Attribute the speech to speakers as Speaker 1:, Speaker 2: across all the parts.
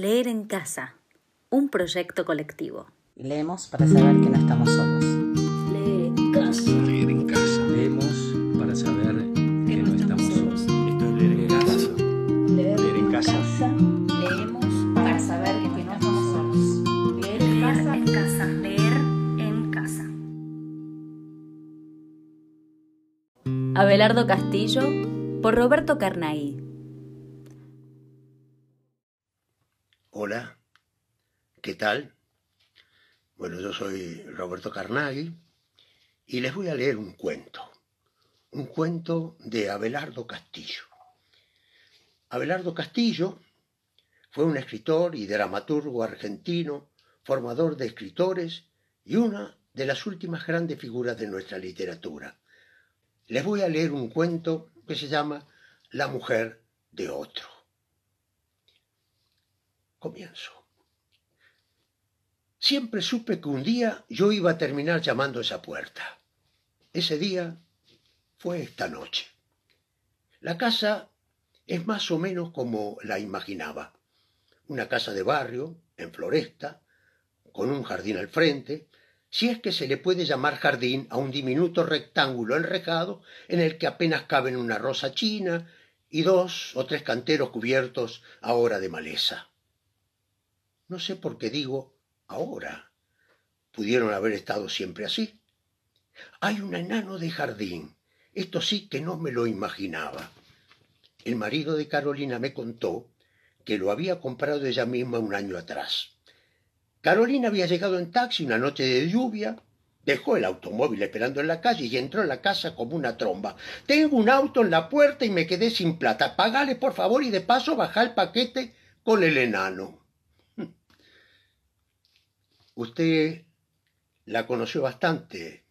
Speaker 1: Leer en casa, un proyecto colectivo.
Speaker 2: Leemos para saber que no estamos solos.
Speaker 1: Leer en casa.
Speaker 3: Leer en casa.
Speaker 4: Leemos para saber que no estamos solos.
Speaker 3: Esto es leer en casa. Leer en casa.
Speaker 2: Leemos para saber que no estamos solos.
Speaker 1: Leer en casa. en casa. Leer en casa. Abelardo Castillo por Roberto Carnaghi.
Speaker 5: Hola, ¿qué tal? Bueno, yo soy Roberto Carnaghi y les voy a leer un cuento, un cuento de Abelardo Castillo. Abelardo Castillo fue un escritor y dramaturgo argentino, formador de escritores y una de las últimas grandes figuras de nuestra literatura. Les voy a leer un cuento que se llama La mujer de otro. Comienzo. Siempre supe que un día yo iba a terminar llamando esa puerta. Ese día fue esta noche. La casa es más o menos como la imaginaba. Una casa de barrio, en floresta, con un jardín al frente, si es que se le puede llamar jardín a un diminuto rectángulo enrejado en el que apenas caben una rosa china y dos o tres canteros cubiertos ahora de maleza. No sé por qué digo ahora. Pudieron haber estado siempre así. Hay un enano de jardín. Esto sí que no me lo imaginaba. El marido de Carolina me contó que lo había comprado ella misma un año atrás. Carolina había llegado en taxi una noche de lluvia, dejó el automóvil esperando en la calle y entró en la casa como una tromba. Tengo un auto en la puerta y me quedé sin plata. Pagale, por favor, y de paso baja el paquete con el enano. Usted la conoció bastante,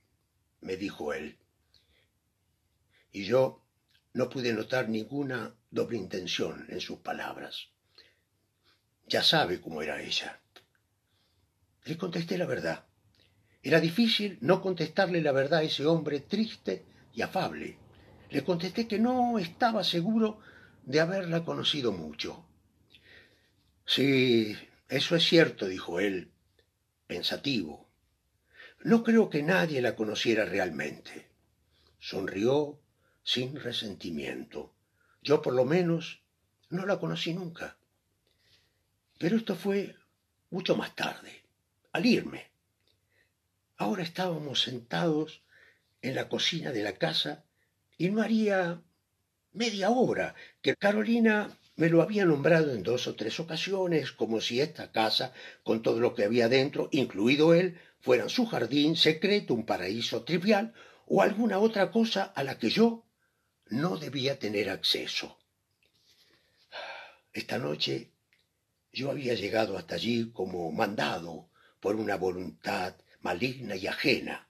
Speaker 5: me dijo él. Y yo no pude notar ninguna doble intención en sus palabras. Ya sabe cómo era ella. Le contesté la verdad. Era difícil no contestarle la verdad a ese hombre triste y afable. Le contesté que no estaba seguro de haberla conocido mucho. Sí, eso es cierto, dijo él, pensativo. No creo que nadie la conociera realmente. Sonrió sin resentimiento. Yo por lo menos no la conocí nunca. Pero esto fue mucho más tarde, al irme. Ahora estábamos sentados en la cocina de la casa y no haría media hora que Carolina me lo había nombrado en dos o tres ocasiones, como si esta casa, con todo lo que había dentro, incluido él, fueran su jardín secreto, un paraíso trivial, o alguna otra cosa a la que yo no debía tener acceso. Esta noche yo había llegado hasta allí como mandado por una voluntad maligna y ajena.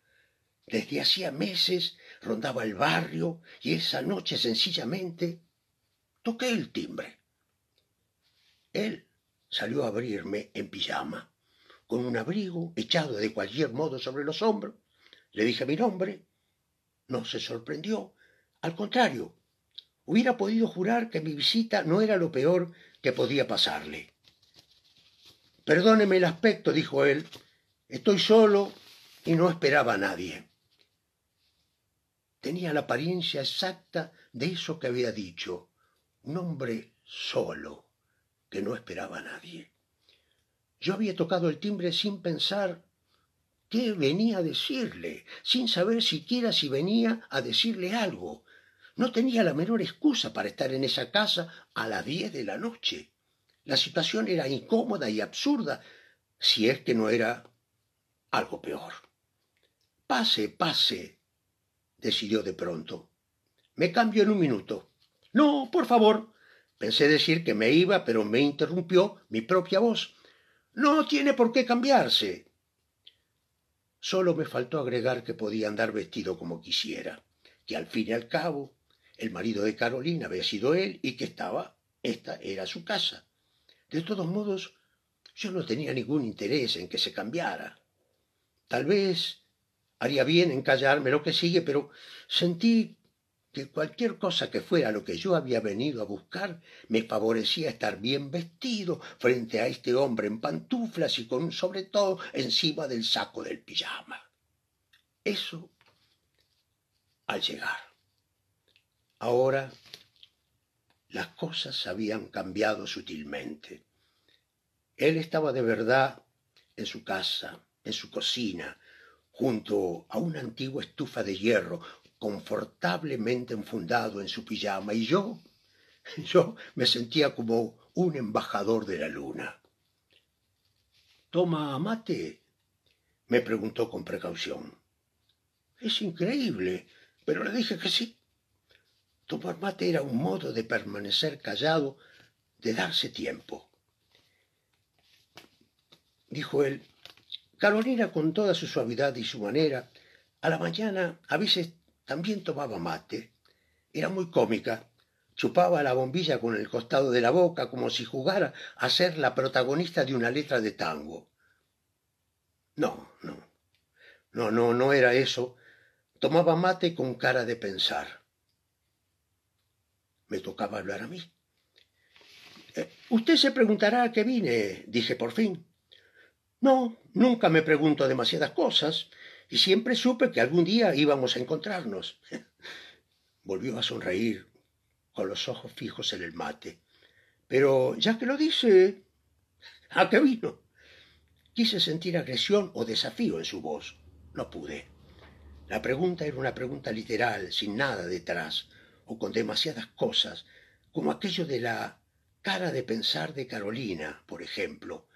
Speaker 5: Desde hacía meses rondaba el barrio y esa noche sencillamente toqué el timbre. Él salió a abrirme en pijama, con un abrigo echado de cualquier modo sobre los hombros. Le dije mi nombre. No se sorprendió. Al contrario, hubiera podido jurar que mi visita no era lo peor que podía pasarle. Perdóneme el aspecto, dijo él. Estoy solo y no esperaba a nadie. Tenía la apariencia exacta de eso que había dicho, un hombre solo, que no esperaba a nadie. Yo había tocado el timbre sin pensar qué venía a decirle, sin saber siquiera si venía a decirle algo. No tenía la menor excusa para estar en esa casa a las diez de la noche. La situación era incómoda y absurda, si es que no era algo peor. Pase, pase, decidió de pronto. Me cambio en un minuto. No, por favor. Pensé decir que me iba, pero me interrumpió mi propia voz. No tiene por qué cambiarse. Solo me faltó agregar que podía andar vestido como quisiera, que al fin y al cabo el marido de Carolina había sido él y que estaba, esta era su casa. De todos modos, yo no tenía ningún interés en que se cambiara. Tal vez haría bien en callarme lo que sigue, pero sentí que cualquier cosa que fuera lo que yo había venido a buscar me favorecía estar bien vestido frente a este hombre en pantuflas y con un sobre todo encima del saco del pijama. Eso al llegar. Ahora las cosas habían cambiado sutilmente. Él estaba de verdad en su casa, en su cocina, junto a una antigua estufa de hierro, confortablemente enfundado en su pijama, y yo, yo me sentía como un embajador de la luna. ¿Toma mate? me preguntó con precaución. Es increíble, pero le dije que sí. Tomar mate era un modo de permanecer callado, de darse tiempo. Dijo él, Carolina con toda su suavidad y su manera, a la mañana a veces también tomaba mate. Era muy cómica. Chupaba la bombilla con el costado de la boca como si jugara a ser la protagonista de una letra de tango. No, no. No, no, no era eso. Tomaba mate con cara de pensar. Me tocaba hablar a mí. Eh, usted se preguntará a qué vine, dije por fin. No, nunca me pregunto demasiadas cosas y siempre supe que algún día íbamos a encontrarnos. Volvió a sonreír con los ojos fijos en el mate. Pero ya que lo dice, ¿a qué vino? Quise sentir agresión o desafío en su voz. No pude. La pregunta era una pregunta literal, sin nada detrás, o con demasiadas cosas, como aquello de la cara de pensar de Carolina, por ejemplo.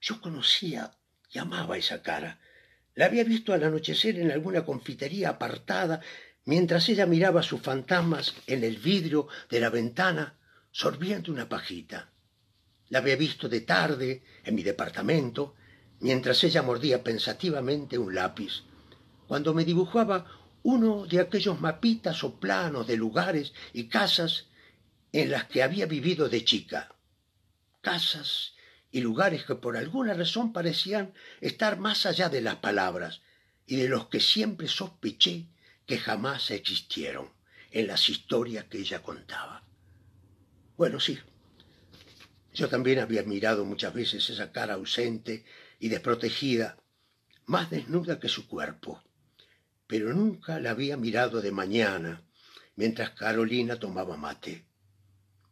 Speaker 5: Yo conocía y amaba esa cara, la había visto al anochecer en alguna confitería apartada, mientras ella miraba sus fantasmas en el vidrio de la ventana, sorbiendo una pajita. La había visto de tarde en mi departamento, mientras ella mordía pensativamente un lápiz, cuando me dibujaba uno de aquellos mapitas o planos de lugares y casas en las que había vivido de chica. Casas y lugares que por alguna razón parecían estar más allá de las palabras y de los que siempre sospeché que jamás existieron en las historias que ella contaba. Bueno, sí, yo también había mirado muchas veces esa cara ausente y desprotegida, más desnuda que su cuerpo, pero nunca la había mirado de mañana, mientras Carolina tomaba mate.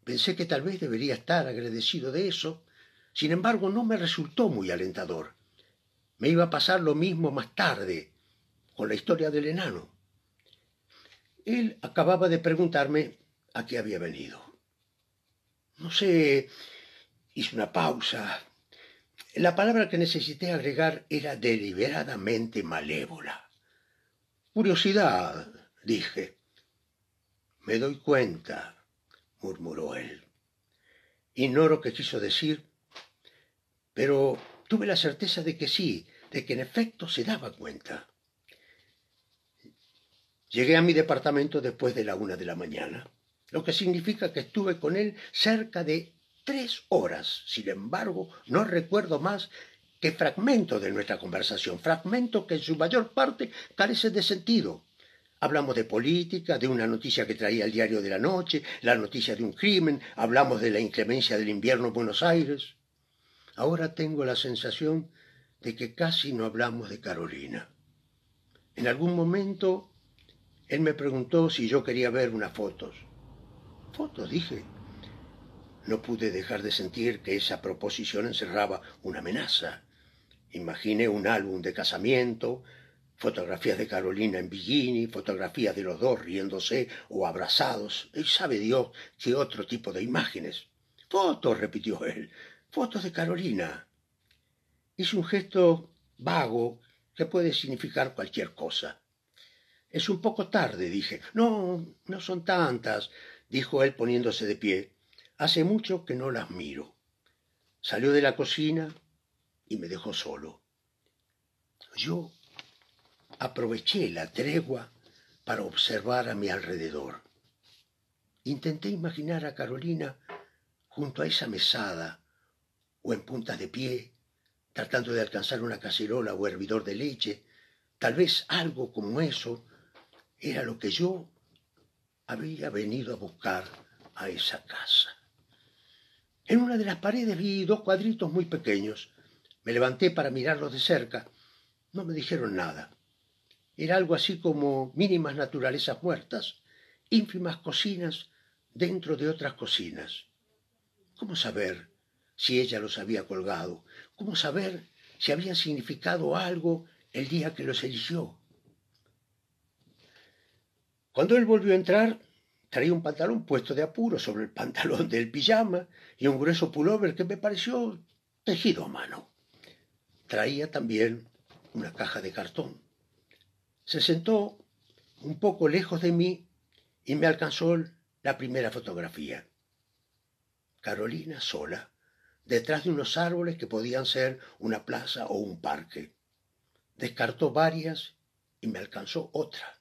Speaker 5: Pensé que tal vez debería estar agradecido de eso, sin embargo, no me resultó muy alentador. Me iba a pasar lo mismo más tarde, con la historia del enano. Él acababa de preguntarme a qué había venido. No sé, hice una pausa. La palabra que necesité agregar era deliberadamente malévola. Curiosidad, dije. Me doy cuenta, murmuró él. Ignoro qué quiso decir, pero tuve la certeza de que sí, de que en efecto se daba cuenta. Llegué a mi departamento después de la una de la mañana, lo que significa que estuve con él cerca de tres horas. Sin embargo, no recuerdo más que fragmento de nuestra conversación, fragmento que en su mayor parte carece de sentido. Hablamos de política, de una noticia que traía el diario de la noche, la noticia de un crimen, hablamos de la inclemencia del invierno en Buenos Aires. Ahora tengo la sensación de que casi no hablamos de Carolina. En algún momento él me preguntó si yo quería ver unas fotos. ¿Fotos? dije. No pude dejar de sentir que esa proposición encerraba una amenaza. Imaginé un álbum de casamiento, fotografías de Carolina en bikini, fotografías de los dos riéndose o abrazados, y sabe Dios qué otro tipo de imágenes. Fotos, repitió él, fotos de Carolina. Hice un gesto vago que puede significar cualquier cosa. Es un poco tarde, dije. No, no son tantas, dijo él poniéndose de pie. Hace mucho que no las miro. Salió de la cocina y me dejó solo. Yo aproveché la tregua para observar a mi alrededor. Intenté imaginar a Carolina junto a esa mesada o en puntas de pie, tratando de alcanzar una cacerola o hervidor de leche, tal vez algo como eso era lo que yo había venido a buscar a esa casa. En una de las paredes vi dos cuadritos muy pequeños. Me levanté para mirarlos de cerca. No me dijeron nada. Era algo así como mínimas naturalezas muertas, ínfimas cocinas dentro de otras cocinas. ¿Cómo saber si ella los había colgado? ¿Cómo saber si habían significado algo el día que los eligió? Cuando él volvió a entrar, traía un pantalón puesto de apuro sobre el pantalón del pijama y un grueso pullover que me pareció tejido a mano. Traía también una caja de cartón. Se sentó un poco lejos de mí y me alcanzó la primera fotografía. Carolina sola, detrás de unos árboles que podían ser una plaza o un parque. Descartó varias y me alcanzó otra.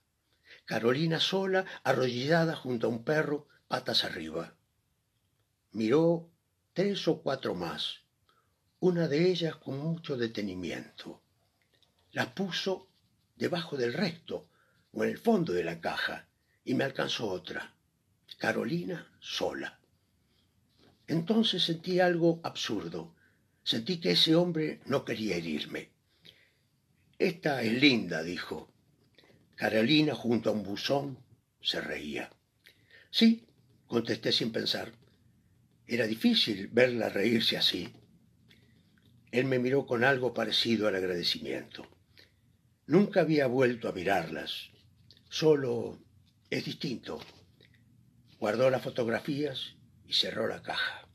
Speaker 5: Carolina sola, arrodillada junto a un perro, patas arriba. Miró tres o cuatro más, una de ellas con mucho detenimiento. Las puso debajo del resto o en el fondo de la caja y me alcanzó otra. Carolina sola. Entonces sentí algo absurdo. Sentí que ese hombre no quería herirme. Esta es linda, dijo. Carolina, junto a un buzón, se reía. Sí, contesté sin pensar. Era difícil verla reírse así. Él me miró con algo parecido al agradecimiento. Nunca había vuelto a mirarlas. Solo es distinto. Guardó las fotografías y cerró la caja.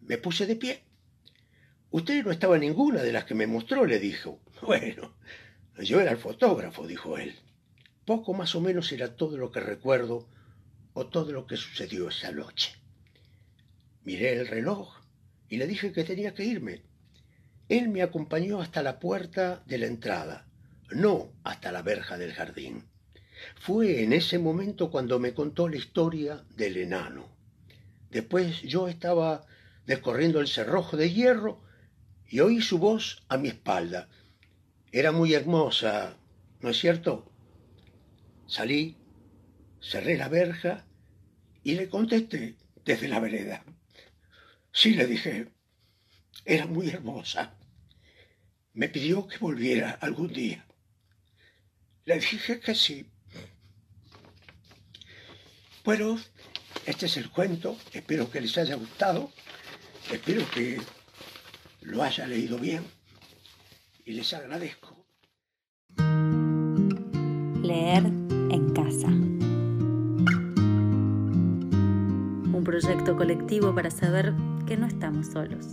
Speaker 5: Me puse de pie. Usted no estaba en ninguna de las que me mostró, le dijo. Bueno, yo era el fotógrafo, dijo él. Poco más o menos era todo lo que recuerdo o todo lo que sucedió esa noche. Miré el reloj y le dije que tenía que irme. Él me acompañó hasta la puerta de la entrada, no hasta la verja del jardín. Fue en ese momento cuando me contó la historia del enano. Después yo estaba descorriendo el cerrojo de hierro y oí su voz a mi espalda. Era muy hermosa, ¿no es cierto? Salí, cerré la verja y le contesté desde la vereda. Sí, le dije, era muy hermosa. Me pidió que volviera algún día. Le dije que sí. Bueno, este es el cuento. Espero que les haya gustado. Espero que lo haya leído bien y les agradezco.
Speaker 1: Leer en casa. Un proyecto colectivo para saber que no estamos solos.